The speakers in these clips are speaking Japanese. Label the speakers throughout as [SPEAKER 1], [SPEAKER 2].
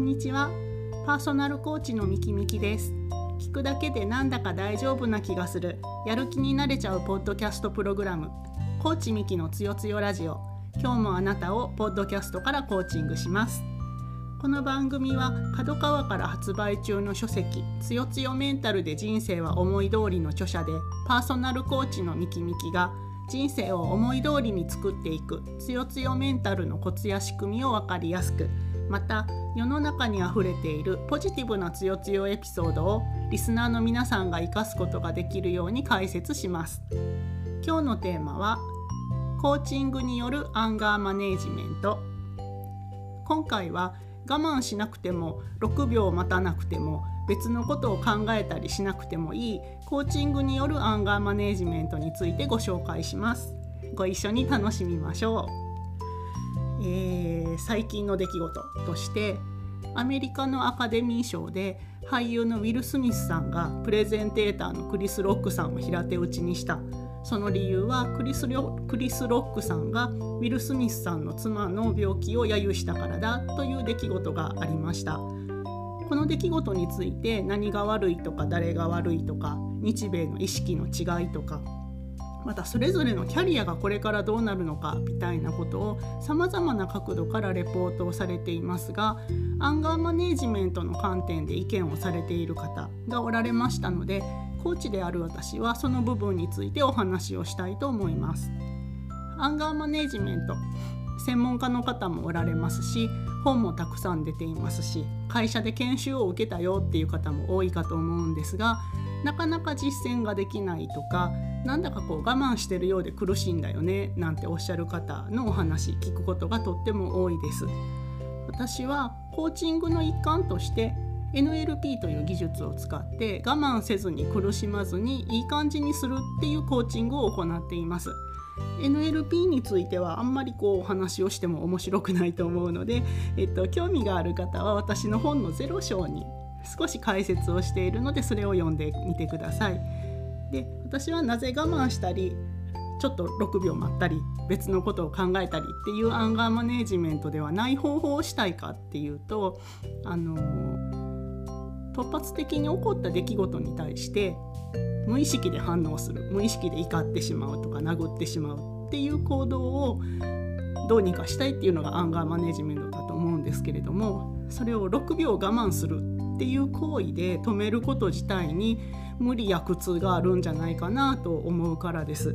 [SPEAKER 1] んにちは。パーソナルコーチのみきみきです。聞くだけでなんだか大丈夫な気がする。やる気になれちゃうポッドキャストプログラム。コーチミキのつよつよラジオ。今日もあなたをポッドキャストからコーチングします。この番組は角川から発売中の書籍「つよつよメンタルで人生は思い通り」の著者でパーソナルコーチのみきみきが人生を思い通りに作っていくつよつよメンタルのコツや仕組みを分かりやすくまた世の中にあふれているポジティブなつよつよエピソードをリスナーの皆さんが生かすことができるように解説します。今日のテーマはコーチングによるアンガーマネジメント。今回は我慢しなくても6秒待たなくても別のことを考えたりしなくてもいいコーチングによるアンガーマネジメントについてご紹介します。ご一緒に楽しみましょう、えー、最近の出来事としてアメリカのアカデミー賞で俳優のウィル・スミスさんがプレゼンテーターのクリス・ロックさんを平手打ちにした。その理由はクリスクリス・ロックさんがウィル・スミスさんの妻の病気を揶揄したからだという出来事がありました。この出来事について何が悪いとか誰が悪いとか日米の意識の違いとかまたそれぞれのキャリアがこれからどうなるのかみたいなことをさまざまな角度からレポートをされていますがアンガーマネージメントの観点で意見をされている方がおられましたのでコーチである私はその部分についてお話をしたいと思います。アンガーマネジメント専門家の方もおられますし本もたくさん出ていますし会社で研修を受けたよっていう方も多いかと思うんですがなかなか実践ができないとかなんだかこう我慢してるようで苦しいんだよねなんておっしゃる方のお話聞くことがとっても多いです。私はコーチングの一環として NLP という技術を使って我慢せずに苦しまずにいい感じにするっていうコーチングを行っています。NLP についてはあんまりこうお話をしても面白くないと思うので、えっと、興味がある方は私の本の0章に少し解説をしているのでそれを読んでみてください。で私はなぜ我慢したりちょっと6秒待ったり別のことを考えたりっていうアンガーマネジメントではない方法をしたいかっていうとあの突発的に起こった出来事に対して無意識で反応する無意識で怒ってしまうとか殴ってしまうっていう行動をどうにかしたいっていうのがアンガーマネジメントだと思うんですけれどもそれを6秒我慢するっていう行為で止めること自体に無理や苦痛があるんじゃないかなと思うからです。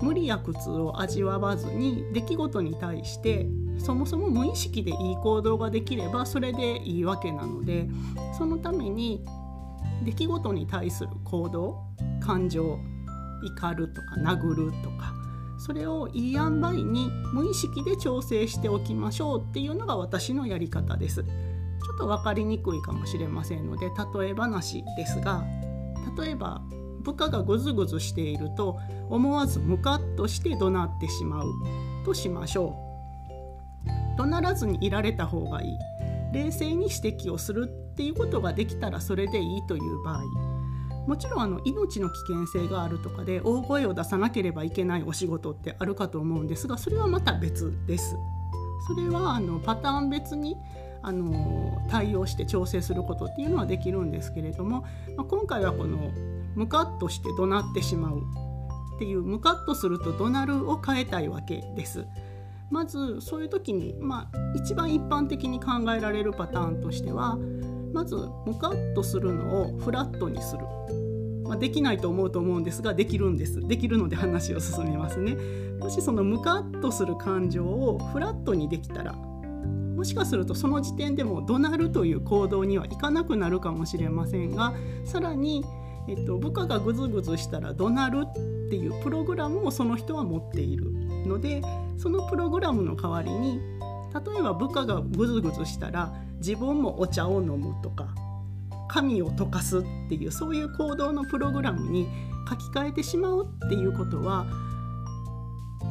[SPEAKER 1] 無理や苦痛を味わわずに出来事に対してそもそも無意識でいい行動ができればそれでいいわけなのでそのために出来事に対する行動感情怒るとか殴るとかそれをいい塩梅に無意識で調整しておきましょうっていうのが私のやり方です。ちょっと分かりにくいかもしれませんので例え話ですが例えば部下がぐずぐずしていると思わずムカッとして怒鳴ってしまうとしましょう。怒鳴らずにいられた方がいい。冷静に指摘をするっていうことができたらそれでいいという場合。もちろんあの命の危険性があるとかで大声を出さなければいけないお仕事ってあるかと思うんですがそれはまた別です。それはあのパターン別にあの対応して調整することっていうのはできるんですけれども、まあ、今回はこのムカッとして怒鳴ってしまう。っていうムカッとすると怒鳴るを変えたいわけです。まずそういう時に、まあ、一番一般的に考えられるパターンとしてはまずムカッとするのをフラットにする、まあ、できないと思うと思うんですができるんです。できるので話を進めますね。もしそのムカッとする感情をフラットにできたらもしかするとその時点でも怒鳴るという行動にはいかなくなるかもしれませんがさらにえっと、部下がグズグズしたら怒鳴るっていうプログラムをその人は持っているのでそのプログラムの代わりに例えば部下がグズグズしたら自分もお茶を飲むとか紙を溶かすっていうそういう行動のプログラムに書き換えてしまうっていうことは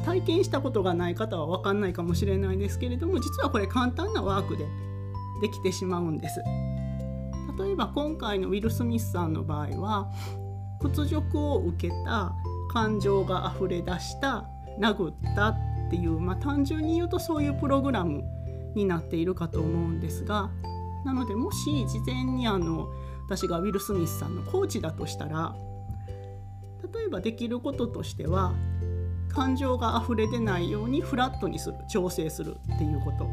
[SPEAKER 1] 体験したことがない方は分かんないかもしれないですけれども実はこれ簡単なワークでできてしまうんです。例えば今回のウィル・スミスさんの場合は屈辱を受けた感情が溢れ出した殴ったっていう、まあ、単純に言うとそういうプログラムになっているかと思うんですがなのでもし事前にあの私がウィル・スミスさんのコーチだとしたら例えばできることとしては感情が溢れ出ないようにフラットにする調整するっていうこと。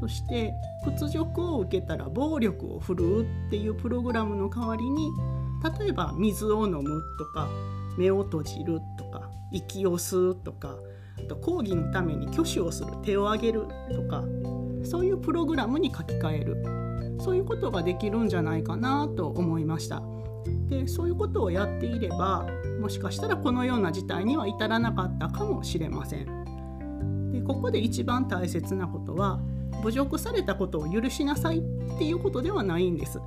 [SPEAKER 1] そして屈辱を受けたら暴力を振るうっていうプログラムの代わりに例えば水を飲むとか目を閉じるとか息を吸うとかあと講義のために挙手をする手を挙げるとかそういうプログラムに書き換える。そういうことができるんじゃないかなと思いました。でそういうことをやっていればもしかしたらこのような事態には至らなかったかもしれません。でここで一番大切なことは侮辱されたことを許しなさいっていうことではないんです。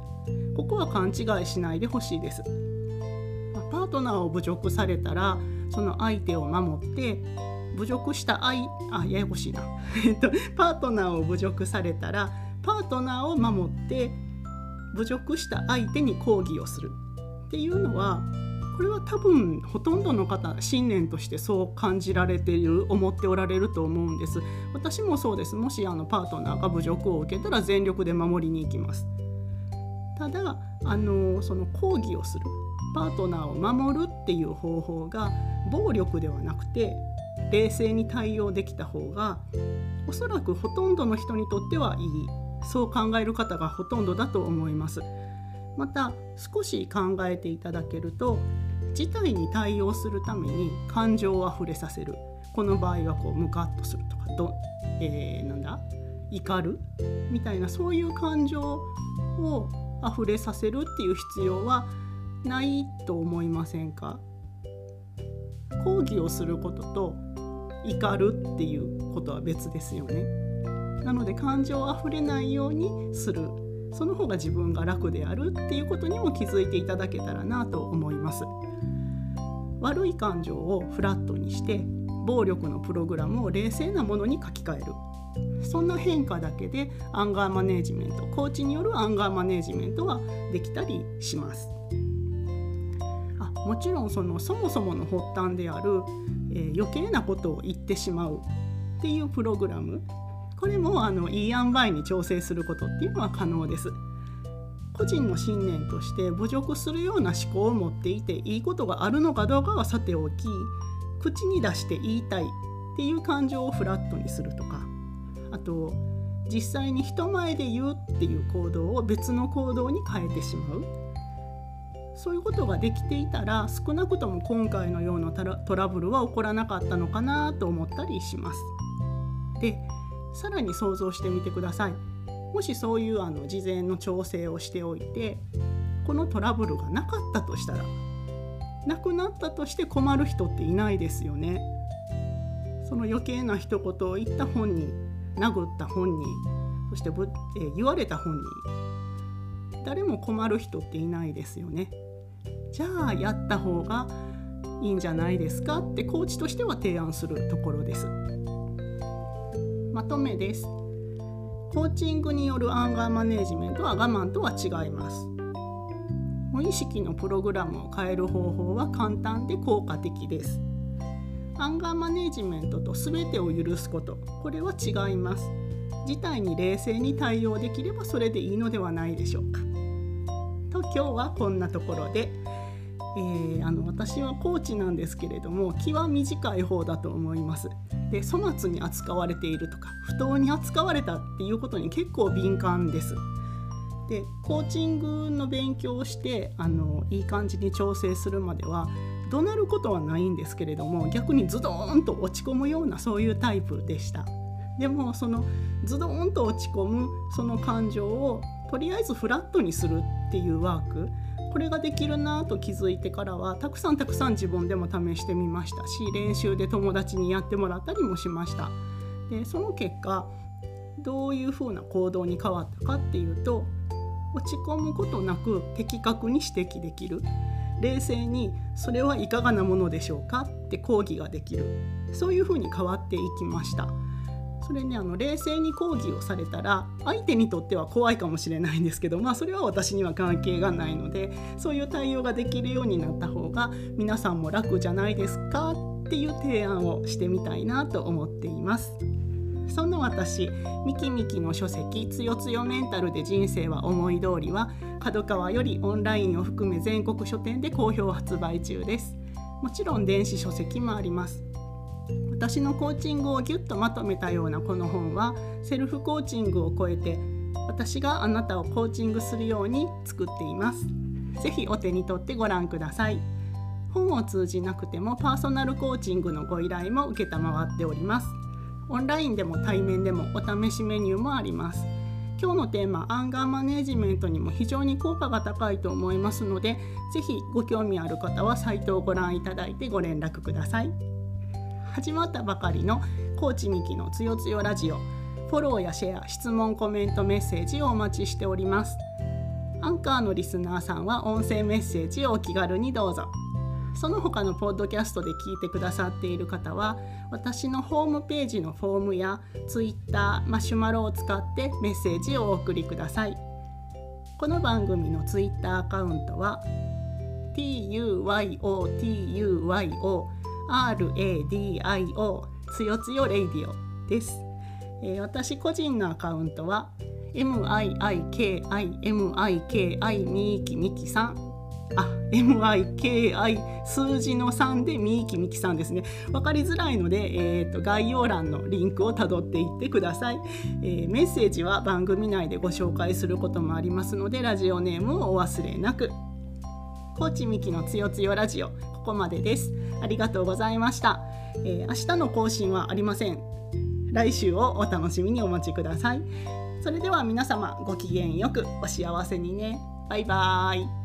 [SPEAKER 1] ここは勘違いしないでほしいです。パートナーを侮辱されたらその相手を守って侮辱した相あややこしいな。パートナーを侮辱されたら パートナーを守って侮辱した相手に抗議をする。っていうのはこれは多分ほとんどの方信念としてそう感じられている思っておられると思うんです。私もそうです。もしあのパートナーが侮辱を受けたら全力で守りに行きます。ただあのその抗議をする。パートナーを守るっていう方法が暴力ではなくて冷静に対応できた方がおそらくほとんどの人にとってはいい。そう考える方がほとんどだと思います。また少し考えていただけると事態に対応するために感情をあふれさせる。この場合はこうムカッとするとかど、えー、なんだ？怒る？みたいなそういう感情を溢れさせるっていう必要はないと思いませんか？抗議をすることと怒るっていうことは別ですよね。なので感情あふれないようにする。その方が自分が楽であるっていうことにも気づいていただけたらなと思います。悪い感情をフラットにして暴力のプログラムを冷静なものに書き換えるそんな変化だけでアンガーマネージメントコーチによるアンガーマネージメントはできたりしますあ。もちろんそのそもそもの発端である、えー、余計なことを言ってしまうっていうプログラムこれもあのいい塩梅に調整することっていうのは可能です。個人の信念として侮辱するような思考を持っていていいことがあるのかどうかはさておき口に出して言いたいっていう感情をフラットにするとかあと実際に人前で言うっていう行動を別の行動に変えてしまうそういうことができていたら少なくとも今回のようなトラブルは起こらなかったのかなと思ったりします。でさらに想像してみてください。もしそういうあの事前の調整をしておいてこのトラブルがなかったとしたらなくなったとして困る人っていないですよね。その余計な一言を言った本人殴った本人そしてぶ、えー、言われた本人誰も困る人っていないですよね。じゃあやった方がいいんじゃないですかってコーチとしては提案するところです。まとめです。コーチングによるアンガーマネジメントは我慢とは違います。無意識のプログラムを変える方法は簡単で効果的です。アンガーマネジメントと全てを許すことこれは違います。事態に冷静に対応できればそれでいいのではないでしょうか。と今日はこんなところでえー、あの私はコーチなんですけれども気は短い方だと思います。で粗末に扱われているとか不当に扱われたっていうことに結構敏感です。でコーチングの勉強をしてあのいい感じに調整するまでは怒鳴ることはないんですけれども逆にズドーンと落ち込むようなそういうタイプでした。でもそのズドンと落ち込むその感情をとりあえずフラットにするっていうワークこれができるなと気づいてからはたくさんたくさん自分でも試してみましたし練習で友達にやってもらったりもしました。でその結果どういうふうな行動に変わったかっていうと落ち込むことなく的確に指摘できる。冷静にそれはいかがなものでしょうかって抗議ができる。そういうふうに変わっていきました。それねあの冷静に抗議をされたら相手にとっては怖いかもしれないんですけどまあそれは私には関係がないのでそういう対応ができるようになった方が皆さんも楽じゃないですかっていう提案をしてみたいなと思っています。そんな私ミキミキの書籍「つよつよメンタルで人生は思い通り」は角川よりオンラインを含め全国書店で好評発売中ですもちろん電子書籍もあります私のコーチングをぎゅっとまとめたようなこの本はセルフコーチングを超えて私があなたをコーチングするように作っています。是非お手に取ってご覧ください。本を通じなくてもパーソナルコーチングのご依頼も承っております。オンラインでも対面でもお試しメニューもあります。今日のテーマアンガーマネジメントにも非常に効果が高いと思いますので是非ご興味ある方はサイトをご覧いただいてご連絡ください。始まったばかりのコーチミキのつよつよラジオ。フォローやシェア質問コメントメッセージをお待ちしております。アンカーのリスナーさんは音声メッセージをお気軽にどうぞ。その他のポッドキャストで聞いてくださっている方は私のホームページのフォームや Twitter マシュマロを使ってメッセージをお送りください。この番組の Twitter アカウントは TUYOTUYO RADIO つよつよレイディオです、えー、私個人のアカウントは MIIKIMIKI みきみきさん。あ MIKI 数字の3でみーきみきさんですね。分かりづらいので、えーと、概要欄のリンクをたどっていってください、えー、メッセージは番組内でご紹介することもありますのでラジオネームをお忘れなく。コーチミキのつよつよラジオ。こまでです。ありがとうございました、えー、明日の更新はありません。来週をお楽しみにお待ちください。それでは皆様ごきげんよくお幸せにね。バイバーイ。